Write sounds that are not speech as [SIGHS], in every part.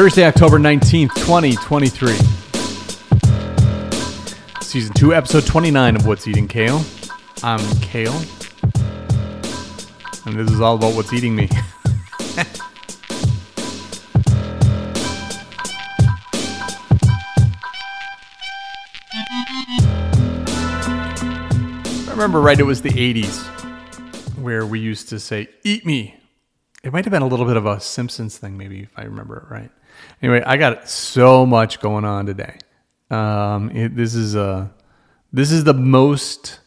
Thursday, October 19th, 2023. Season 2, episode 29 of What's Eating Kale. I'm Kale. And this is all about what's eating me. [LAUGHS] I remember right, it was the 80s where we used to say, Eat me. It might have been a little bit of a Simpsons thing, maybe, if I remember it right. Anyway, I got so much going on today. Um, it, this is a this is the most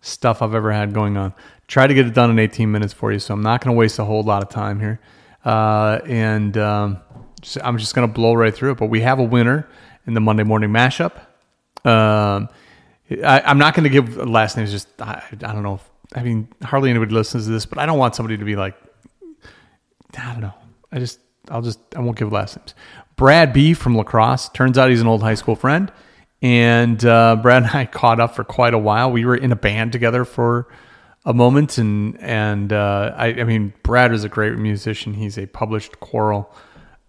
stuff I've ever had going on. Try to get it done in 18 minutes for you, so I'm not going to waste a whole lot of time here. Uh, and um, just, I'm just going to blow right through it. But we have a winner in the Monday morning mashup. Um, I, I'm not going to give last names. Just I, I don't know. I mean, hardly anybody listens to this, but I don't want somebody to be like, I don't know. I just I'll just I won't give last names. Brad B from La Crosse. Turns out he's an old high school friend, and uh, Brad and [LAUGHS] I caught up for quite a while. We were in a band together for a moment, and and uh, I, I mean Brad is a great musician. He's a published choral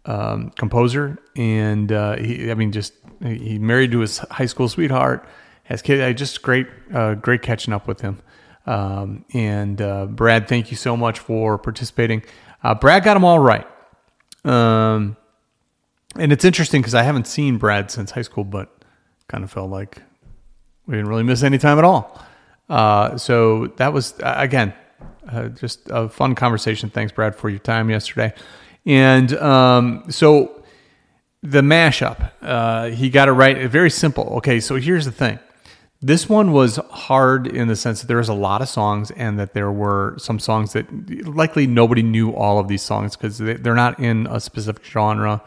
um, composer, and uh, he I mean just he married to his high school sweetheart. Has kids. I just great uh, great catching up with him. Um, and uh, Brad, thank you so much for participating. Uh, Brad got them all right. Um, and it's interesting because I haven't seen Brad since high school, but kind of felt like we didn't really miss any time at all. Uh, so that was again uh, just a fun conversation. Thanks, Brad, for your time yesterday. And um, so the mashup, uh, he got it right. Very simple. Okay, so here's the thing. This one was hard in the sense that there was a lot of songs, and that there were some songs that likely nobody knew all of these songs because they're not in a specific genre,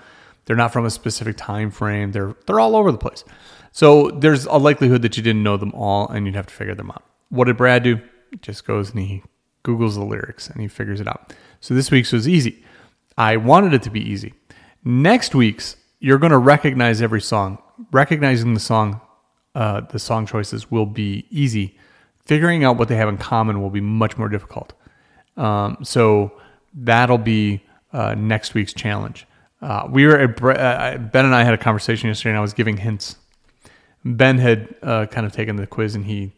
they're not from a specific time frame. They're they're all over the place. So there's a likelihood that you didn't know them all, and you'd have to figure them out. What did Brad do? Just goes and he googles the lyrics and he figures it out. So this week's was easy. I wanted it to be easy. Next week's you're going to recognize every song. Recognizing the song uh, the song choices will be easy. Figuring out what they have in common will be much more difficult. Um, so that'll be uh, next week's challenge. Uh, we were at, uh, Ben and I had a conversation yesterday, and I was giving hints. Ben had uh, kind of taken the quiz, and he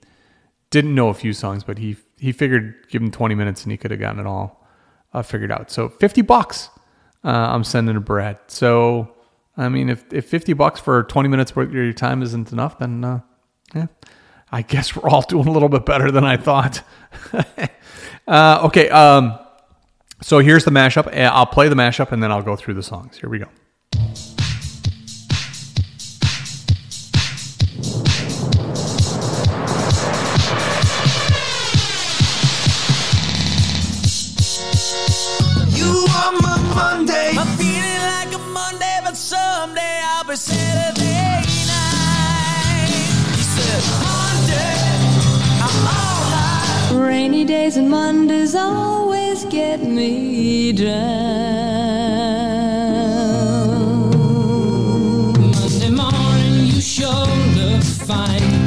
didn't know a few songs, but he he figured give him 20 minutes, and he could have gotten it all uh, figured out. So 50 bucks, I'm sending to Brad. So I mean, if, if 50 bucks for 20 minutes worth of your time isn't enough, then uh, yeah, I guess we're all doing a little bit better than I thought. [LAUGHS] uh, okay, um, so here's the mashup. I'll play the mashup and then I'll go through the songs. Here we go. You are my Monday. I'm feeling like a Monday, but someday I'll be Saturday night. He said, Monday, I'm. Rainy days and Mondays always get me down. Monday morning, you sure look fine.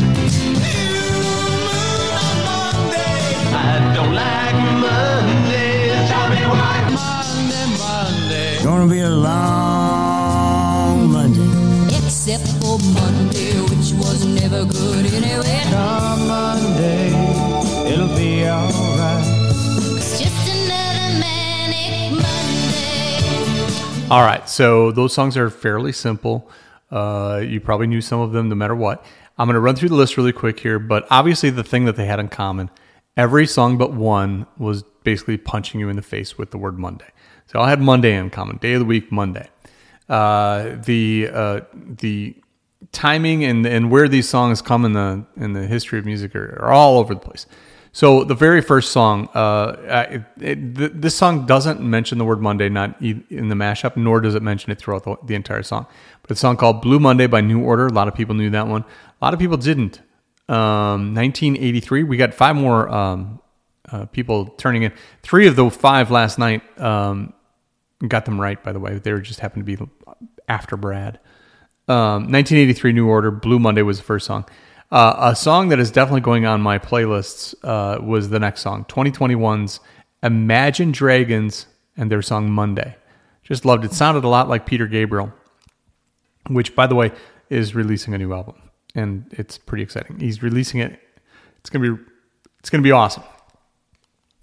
All right, so those songs are fairly simple. Uh, you probably knew some of them no matter what. I'm going to run through the list really quick here, but obviously, the thing that they had in common every song but one was basically punching you in the face with the word Monday. So I had Monday in common, day of the week, Monday. Uh, the uh, the timing and and where these songs come in the in the history of music are, are all over the place. So the very first song, uh, it, it, th- this song doesn't mention the word Monday, not e- in the mashup, nor does it mention it throughout the, the entire song. But it's a song called "Blue Monday" by New Order. A lot of people knew that one. A lot of people didn't. Um, 1983. We got five more um, uh, people turning in. Three of the five last night um, got them right. By the way, they just happened to be after Brad. Um, 1983 New Order, Blue Monday was the first song. Uh, a song that is definitely going on my playlists uh, was the next song, 2021's Imagine Dragons and their song Monday. Just loved it. Sounded a lot like Peter Gabriel, which, by the way, is releasing a new album, and it's pretty exciting. He's releasing it. It's gonna be it's gonna be awesome.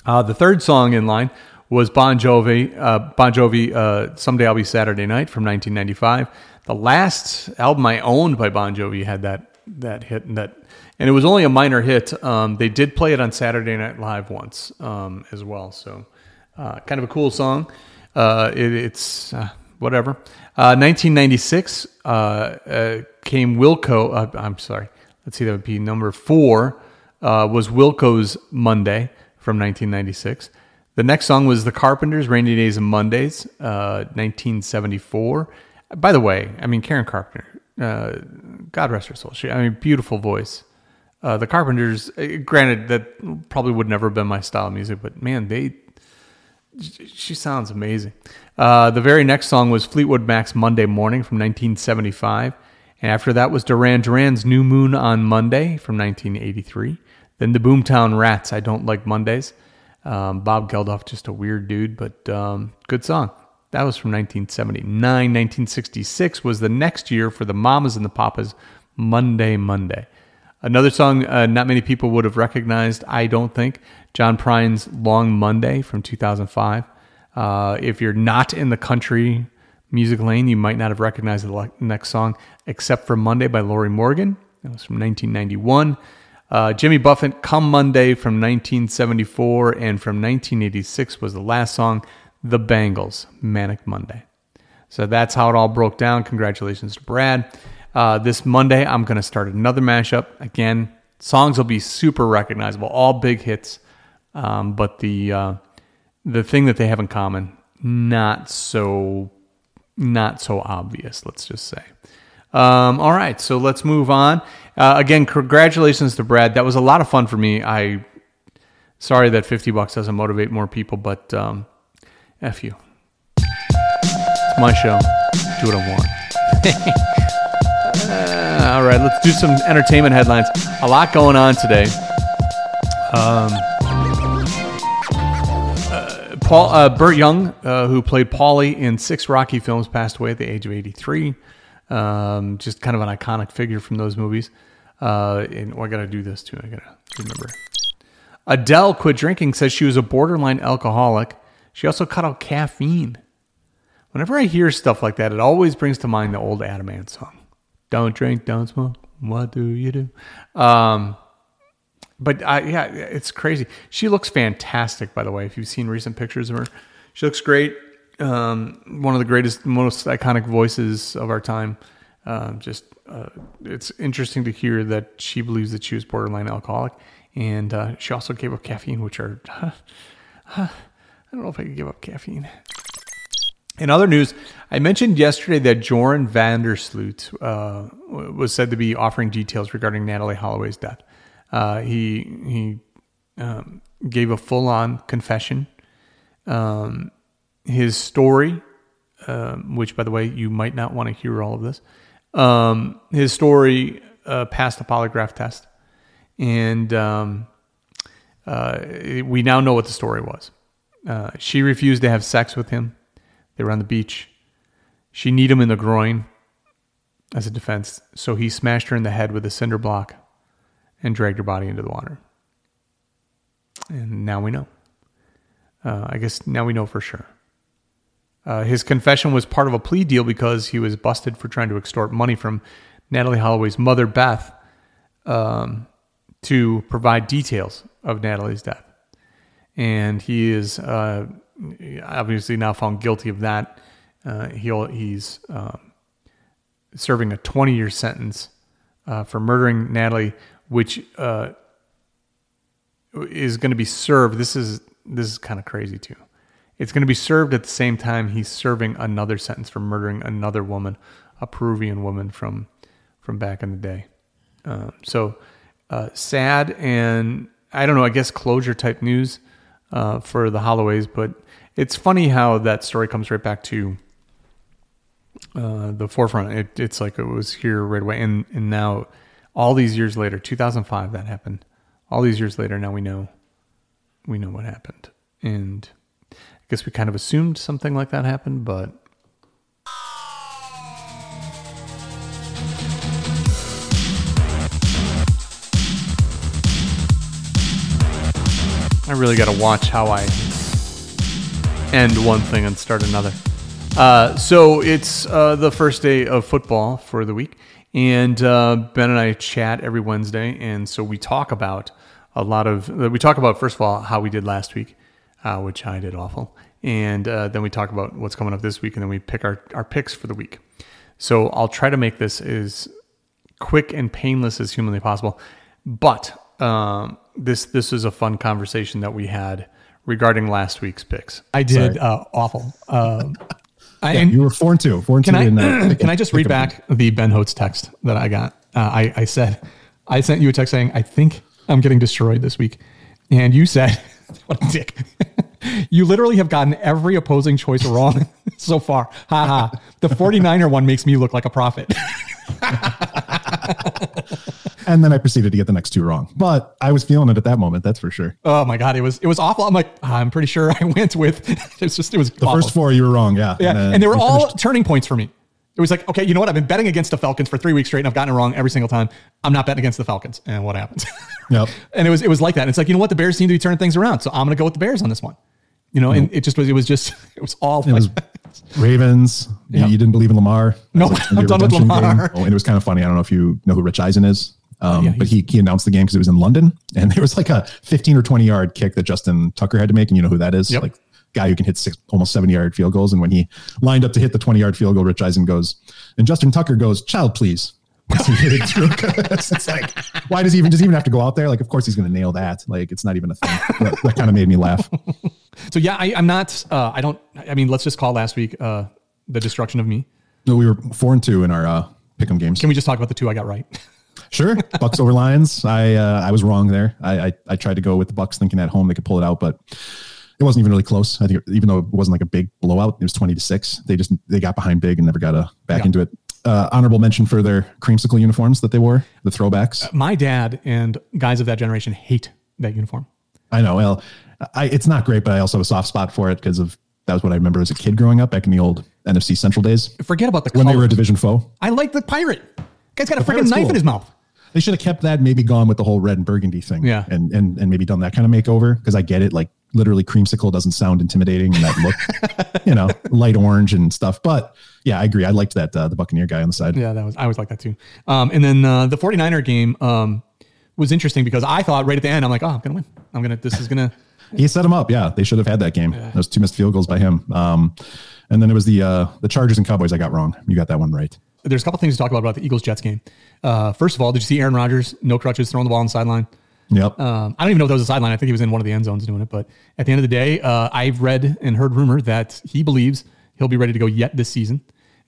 Uh, the third song in line was Bon Jovi. Uh, bon Jovi, uh, "Someday I'll Be Saturday Night" from 1995. The last album I owned by Bon Jovi had that that hit, and that, and it was only a minor hit. Um, they did play it on Saturday Night Live once um, as well, so uh, kind of a cool song. Uh, it, it's uh, whatever. Uh, 1996 uh, uh, came Wilco. Uh, I'm sorry. Let's see. That would be number four. Uh, was Wilco's Monday from 1996. The next song was The Carpenters, Rainy Days and Mondays, uh, 1974. By the way, I mean Karen Carpenter. Uh, God rest her soul. She, I mean, beautiful voice. Uh, the Carpenters. uh, Granted, that probably would never have been my style of music, but man, they she sounds amazing. Uh, the very next song was Fleetwood Mac's Monday Morning from 1975. And after that was Duran Duran's New Moon on Monday from 1983. Then the Boomtown Rats, I Don't Like Mondays. Um, Bob Geldof, just a weird dude, but um, good song. That was from 1979. 1966 was the next year for the Mamas and the Papas, Monday, Monday. Another song uh, not many people would have recognized, I don't think, John Prine's Long Monday from 2005. Uh, if you're not in the country music lane, you might not have recognized the next song, except for Monday by Lorrie Morgan. That was from 1991. Uh, Jimmy Buffett, Come Monday from 1974, and from 1986 was the last song, The Bangles, Manic Monday. So that's how it all broke down. Congratulations to Brad. Uh, this Monday, I'm going to start another mashup. Again, songs will be super recognizable, all big hits. Um, but the uh, the thing that they have in common, not so not so obvious. Let's just say. Um, all right, so let's move on. Uh, again, congratulations to Brad. That was a lot of fun for me. I sorry that fifty bucks doesn't motivate more people, but um, f you. It's my show. Do what I want. [LAUGHS] Uh, all right, let's do some entertainment headlines. A lot going on today. Um, uh, Paul uh, Burt Young, uh, who played Paulie in six Rocky films, passed away at the age of 83. Um, just kind of an iconic figure from those movies. Uh, and oh, I got to do this too. I got to remember. Adele quit drinking. Says she was a borderline alcoholic. She also cut out caffeine. Whenever I hear stuff like that, it always brings to mind the old Adam Ant song. Don't drink, don't smoke. What do you do? Um, but I, yeah, it's crazy. She looks fantastic, by the way. If you've seen recent pictures of her, she looks great. Um, one of the greatest, most iconic voices of our time. Um, just, uh, it's interesting to hear that she believes that she was borderline alcoholic, and uh, she also gave up caffeine, which are, [LAUGHS] I don't know if I could give up caffeine. In other news, I mentioned yesterday that Joran van der Sloot uh, was said to be offering details regarding Natalie Holloway's death. Uh, he he um, gave a full-on confession. Um, his story, um, which by the way you might not want to hear all of this, um, his story uh, passed a polygraph test, and um, uh, we now know what the story was. Uh, she refused to have sex with him. They were on the beach. She kneed him in the groin as a defense, so he smashed her in the head with a cinder block and dragged her body into the water. And now we know. Uh, I guess now we know for sure. Uh, his confession was part of a plea deal because he was busted for trying to extort money from Natalie Holloway's mother, Beth, um, to provide details of Natalie's death. And he is uh, obviously now found guilty of that. Uh, he's um, serving a 20 year sentence uh, for murdering Natalie, which uh, is going to be served. This is this is kind of crazy too. It's going to be served at the same time he's serving another sentence for murdering another woman, a Peruvian woman from from back in the day. Um, so uh, sad and I don't know. I guess closure type news uh, for the Holloways, but it's funny how that story comes right back to uh, the forefront. It, it's like it was here right away, and and now all these years later, 2005, that happened. All these years later, now we know we know what happened, and I guess we kind of assumed something like that happened, but really got to watch how I end one thing and start another. Uh, so it's uh, the first day of football for the week, and uh, Ben and I chat every Wednesday, and so we talk about a lot of. We talk about first of all how we did last week, uh, which I did awful, and uh, then we talk about what's coming up this week, and then we pick our our picks for the week. So I'll try to make this as quick and painless as humanly possible. But um, this this is a fun conversation that we had regarding last week's picks. I did uh, awful. [LAUGHS] Um, I, and You were four and two. Four and can two. I in that. [CLEARS THROAT] can I just read back the Ben Holtz text that I got? Uh, I I said I sent you a text saying I think I'm getting destroyed this week, and you said [LAUGHS] what a dick. [LAUGHS] you literally have gotten every opposing choice wrong so far. Ha ha. The 49er one makes me look like a prophet. And then I proceeded to get the next two wrong. But I was feeling it at that moment. That's for sure. Oh my god, it was it was awful. I'm like ah, I'm pretty sure I [LAUGHS] went with [LAUGHS] it's just it was The first four you were wrong. Yeah. Yeah, then and they were all finished- turning points for me. It was like, okay, you know what? I've been betting against the Falcons for three weeks straight, and I've gotten it wrong every single time. I'm not betting against the Falcons, and what happens? [LAUGHS] Yep. and it was it was like that. And it's like, you know what? The Bears seem to be turning things around, so I'm going to go with the Bears on this one. You know, and it just was it was just it was all It was Ravens. You- Yeah. You, didn't believe in Lamar. No, was I'm done with Lamar. Oh, and it was kind of funny. I don't know if you know who Rich Eisen is. Um, yeah, but he, he announced the game because it was in London and there was like a 15 or 20 yard kick that Justin Tucker had to make. And you know who that is? Yep. Like guy who can hit six, almost 70 yard field goals. And when he lined up to hit the 20 yard field goal, Rich Eisen goes, and Justin Tucker goes, child, please. [LAUGHS] He hit it through. [LAUGHS] it's like, why does he even, does he even have to go out there? Like, of course he's going to nail that. Like, it's not even a thing. that, that kind of made me laugh. [LAUGHS] so yeah, I, I'm not. Uh, I don't. I mean, let's just call last week uh, the destruction of me. No, we were four and two in our uh, pick'em games. Can we just talk about the two I got right? Sure, Bucs over Lions. I uh, I was wrong there. I, I I tried to go with the Bucs, thinking at home they could pull it out, but it wasn't even really close. I think even though it wasn't like a big blowout, it was twenty to six. They just they got behind big and never got a back Yeah. into it. Uh, honorable mention for their creamsicle uniforms that they wore, the throwbacks. My dad and guys of that generation hate that uniform. I know. Well, I it's not great, but I also have a soft spot for it because of that was what I remember as a kid growing up back in the old NFC Central days Forget about the when they were a division foe. I like the pirate. Guy's got a freaking knife cool. in his mouth. They should have kept that, maybe gone with the whole red and burgundy thing. Yeah. And and and maybe done that kind of makeover. Because I get it, like literally creamsicle doesn't sound intimidating and that look, [LAUGHS] you know, light orange and stuff. But yeah, I agree. I liked that uh, the Buccaneer guy on the side. Yeah, that was I always like that too. Um, and then uh, the 49er game um, was interesting because I thought right at the end, I'm like, oh, I'm gonna win. I'm gonna. This is gonna. [LAUGHS] He set him up. Yeah, they should have had that game. Those two missed field goals by him. Um, and then it was the uh, the Chargers and Cowboys. I got wrong. You got that one right. There's a couple things to talk about about the Eagles Jets game. Uh, first of all, did you see Aaron Rodgers no crutches throwing the ball on the sideline? Yep. Um, I don't even know if that was a sideline. I think he was in one of the end zones doing it. But at the end of the day, uh, I've read and heard rumor that he believes he'll be ready to go yet this season.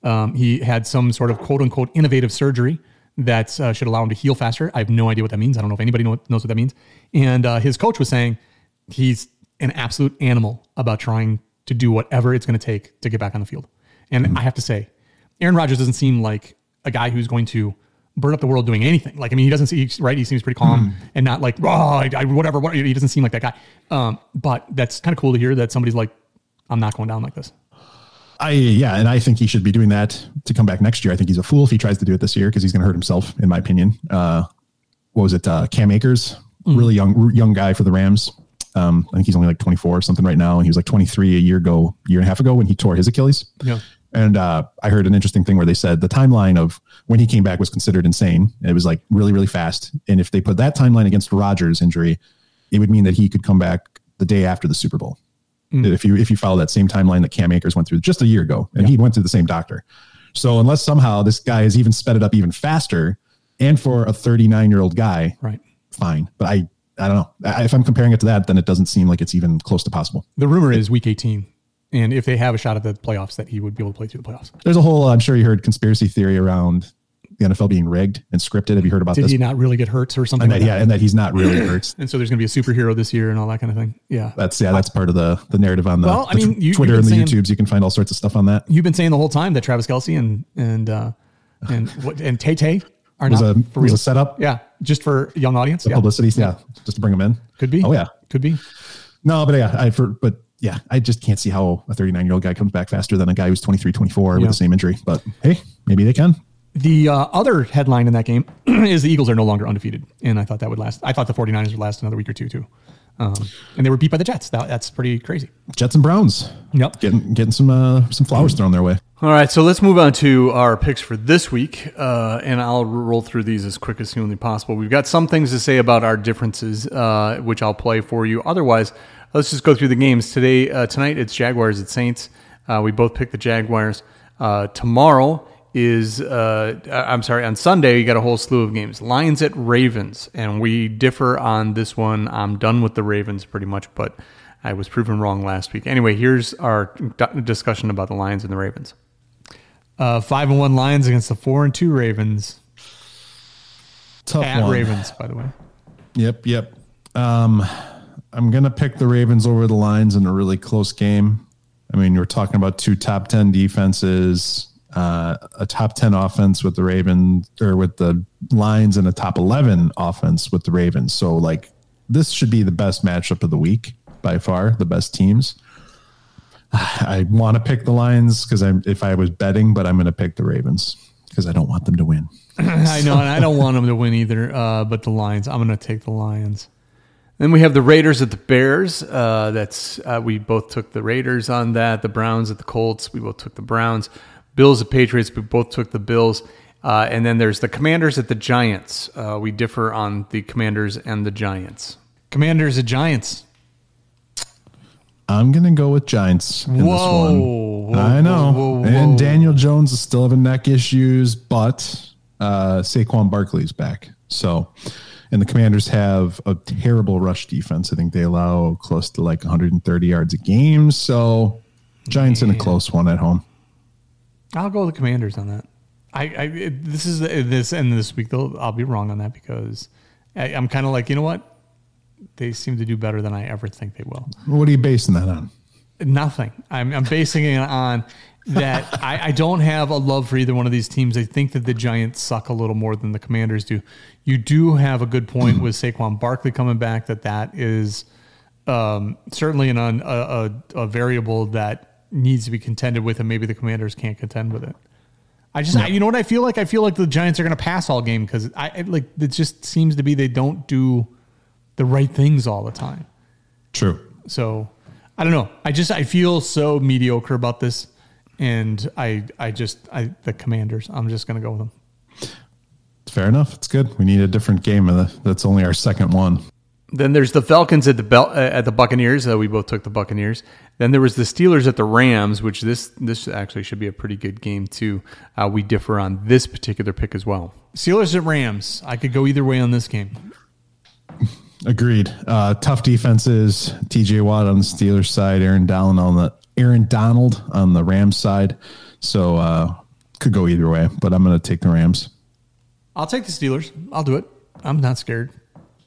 Um, he had some sort of quote unquote innovative surgery that uh, should allow him to heal faster. I have no idea what that means. I don't know if anybody know, knows what that means. And uh, his coach was saying he's an absolute animal about trying to do whatever it's going to take to get back on the field. And I have to say, Aaron Rodgers doesn't seem like a guy who's going to burn up the world doing anything. Like, I mean, he doesn't see, right? He seems pretty calm and not like, oh, I, I, whatever, what, he doesn't seem like that guy. Um, but that's kind of cool to hear that somebody's like, I'm not going down like this. I yeah, and I think he should be doing that to come back next year. I think he's a fool if he tries to do it this year because he's going to hurt himself, in my opinion. Uh, what was it? Uh, Cam Akers, really young young guy for the Rams. Um, I think he's only like 24 or something right now, and he was like 23 a year ago, year and a half ago when he tore his Achilles. Yeah. And uh, I heard an interesting thing where they said the timeline of when he came back was considered insane. It was like really, really fast. And if they put that timeline against Rodgers' injury, it would mean that he could come back the day after the Super Bowl. If you if you follow that same timeline that Cam Akers went through just a year ago, and he went through the same doctor. So unless somehow this guy has even sped it up even faster, and for a 39 year old guy, Right. fine. But I I don't know. I, if I'm comparing it to that, then it doesn't seem like it's even close to possible. The rumor is week 18. And if they have a shot at the playoffs, that he would be able to play through the playoffs. There's a whole I'm sure you heard conspiracy theory around the NFL being rigged and scripted. Have you heard about Did this? he not really get hurt or something and like that, that? yeah, and that he's not really [CLEARS THROAT] hurt. And so there's going to be a superhero this year and all that kind of thing. Yeah. That's yeah, that's part of the the narrative on the, Well, I mean, you- Twitter and the saying- YouTubes. You can find all sorts of stuff on that. You've been saying the whole time that Travis Kelce and and uh, and what and Tay Tay are Was not a for was real. a setup. Yeah, just for young audience. The Yeah. publicity, yeah, just to bring them in. Could be. Oh yeah, Could be. no, but yeah, I for but yeah, I just can't see how a 39 year old guy comes back faster than a guy who's 23, 24 with the same injury. But hey, maybe they can. The uh, other headline in that game [CLEARS THROAT] is the Eagles are no longer undefeated. And I thought that would last. I thought the 49ers would last another week or two, too. Um, and they were beat by the Jets. That, that's pretty crazy. Jets and Browns. Yep. Getting getting some uh, some flowers thrown their way. All right, so let's move on to our picks for this week, uh, and I'll roll through these as quick as humanly possible. We've got some things to say about our differences, uh, which I'll play for you. Otherwise, let's just go through the games today. Uh, tonight, it's Jaguars at Saints. Uh, we both picked the Jaguars. Uh, tomorrow is, uh, I'm sorry, on Sunday you got a whole slew of games. Lions at Ravens, and we differ on this one. I'm done with the Ravens pretty much, but I was proven wrong last week. Anyway, here's our discussion about the Lions and the Ravens. Uh, five and one Lions against the four and two Ravens. Tough At one. Ravens, by the way. Yep, yep. Um, I'm gonna pick the Ravens over the Lions in a really close game. I mean, you're talking about two top ten defenses, uh, a top ten offense with the Ravens or with the Lions, and a top eleven offense with the Ravens. So, like, this should be the best matchup of the week by far, the best teams. I want to pick the Lions because I'm if I was betting, but I'm going to pick the Ravens because I don't want them to win. [CLEARS THROAT] I know, and I don't want them to win either. Uh, but the Lions, I'm going to take the Lions. Then we have the Raiders at the Bears. Uh, that's uh, we both took the Raiders on that. The Browns at the Colts. We both took the Browns. Bills at Patriots. We both took the Bills. Uh, and then there's the Commanders at the Giants. Uh, we differ on the Commanders and the Giants. Commanders at Giants. I'm gonna go with Giants in Whoa. this one. Whoa, I know. whoa, whoa, And. Daniel Jones is still having neck issues, but uh, Saquon Barkley's back. So, and the Commanders have a terrible rush defense. I think they allow close to like 130 yards a game. So, Giants in a close one at home. I'll go with the Commanders on that. I, I it- this is this and this week though I'll be wrong on that because I, I'm kind of like you know what they seem to do better than I ever think they will. What are you basing that on? Nothing. I'm, I'm basing it on that I, I don't have a love for either one of these teams. I think that the Giants suck a little more than the Commanders do. You do have a good point with Saquon Barkley coming back. That that is um, certainly an un, a, a, a variable that needs to be contended with, and maybe the Commanders can't contend with it. I just, I, you know what I feel like? I feel like the Giants are going to pass all game because I I- like it just seems to be they don't do the right things all the time. True. So I don't know. I just I feel so mediocre about this, and I I just I the Commanders. I'm just gonna go with them. Fair enough. It's good. We need a different game. and That's only our second one. Then there's the Falcons at the Bel- uh, at the Buccaneers. Uh, we both took the Buccaneers. Then there was the Steelers at the Rams, which this this actually should be a pretty good game too. Uh, we differ on this particular pick as well. Steelers at Rams. I could go either way on this game. Agreed. Uh, tough defenses. TJ Watt on the Steelers side, Aaron Donald on the Aaron Donald on the Rams side. So uh, could go either way, but I'm going to take the Rams. I'll take the Steelers. I'll do it. I'm not scared.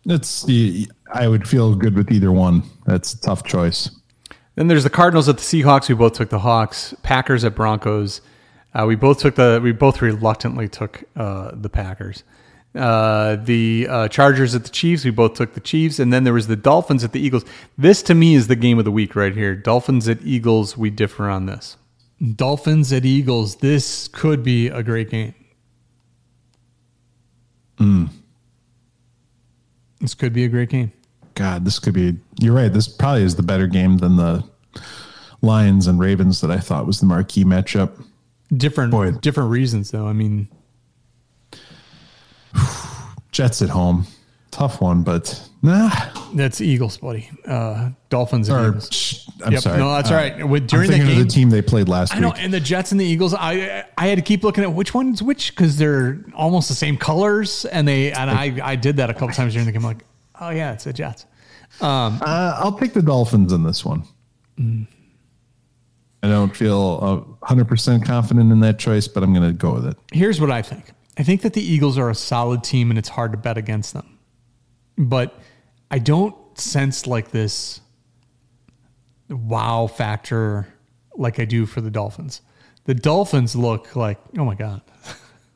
It's I would feel good with either one. That's a tough choice. Then there's the Cardinals at the Seahawks. We both took the Hawks. Packers at Broncos. Uh, we both took the. We both reluctantly took uh, the Packers. Uh, the uh, Chargers at the Chiefs. We both took the Chiefs, and then there was the Dolphins at the Eagles. This to me is the game of the week right here. Dolphins at Eagles. We differ on this. Dolphins at Eagles. This could be a great game. This could be a great game. God, this could be. You're right. This probably is the better game than the Lions and Ravens that I thought was the marquee matchup. Different Boy. different reasons though. I mean, [SIGHS] Jets at home, tough one, but nah. that's Eagles, buddy. Uh, Dolphins and Or Eagles. I'm Yep, sorry. no, that's Uh, all right. With- during the game- the team they played last I know, week. and the Jets and the Eagles. I I had to keep looking at which one's which because they're almost the same colors, and they and I I did that a couple times during the game. I'm like, oh yeah, it's the Jets. Uh, I'll pick the Dolphins in this one. I don't feel uh, 100% confident in that choice, but I'm going to go with it. Here's what I think. I think that the Eagles are a solid team, and it's hard to bet against them. But I don't sense like this wow factor like I do for the Dolphins. The Dolphins look like, oh my god,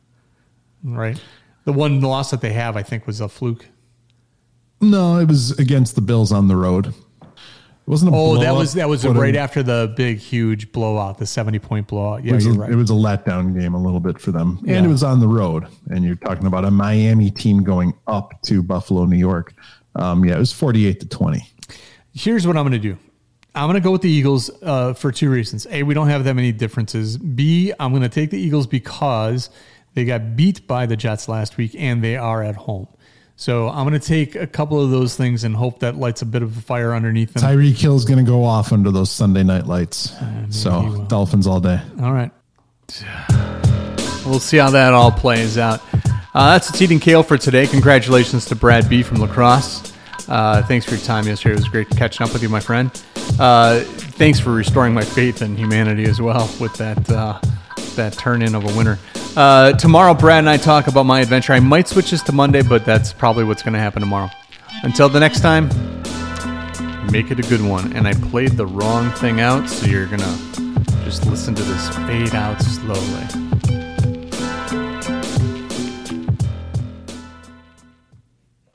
[LAUGHS] right? The one loss that they have, I think, was a fluke. No, it was against the Bills on the road. Wasn't a Oh, that was that was right a- after the big, huge blowout, the seventy point blowout. It Yeah, was, you're a, right. it was a letdown game a little bit for them, and Yeah. it was on the road. And you're talking about a Miami team going up to Buffalo, New York. Um, yeah, it was 48 to 20. Here's what I'm going to do. I'm going to go with the Eagles uh, for two reasons. A, we don't have that many differences. B, I'm going to take the Eagles because they got beat by the Jets last week and they are at home. So I'm going to take a couple of those things and hope that lights a bit of a fire underneath them. Tyreek Hill's going to go off under those Sunday night lights. so Dolphins all day. All right. We'll see how that all plays out. Uh, that's it's eating kale for today. Congratulations to Brad B from La Crosse. Uh, thanks for your time yesterday. It was great catching up with you, my friend. Uh, thanks for restoring my faith in humanity as well with that uh, that turn in of a winner. Uh, tomorrow, Brad and I talk about my adventure. I might switch this to Monday, but that's probably what's going to happen tomorrow. Until the next time, make it a good one. And I played the wrong thing out, so you're going to just listen to this fade out slowly.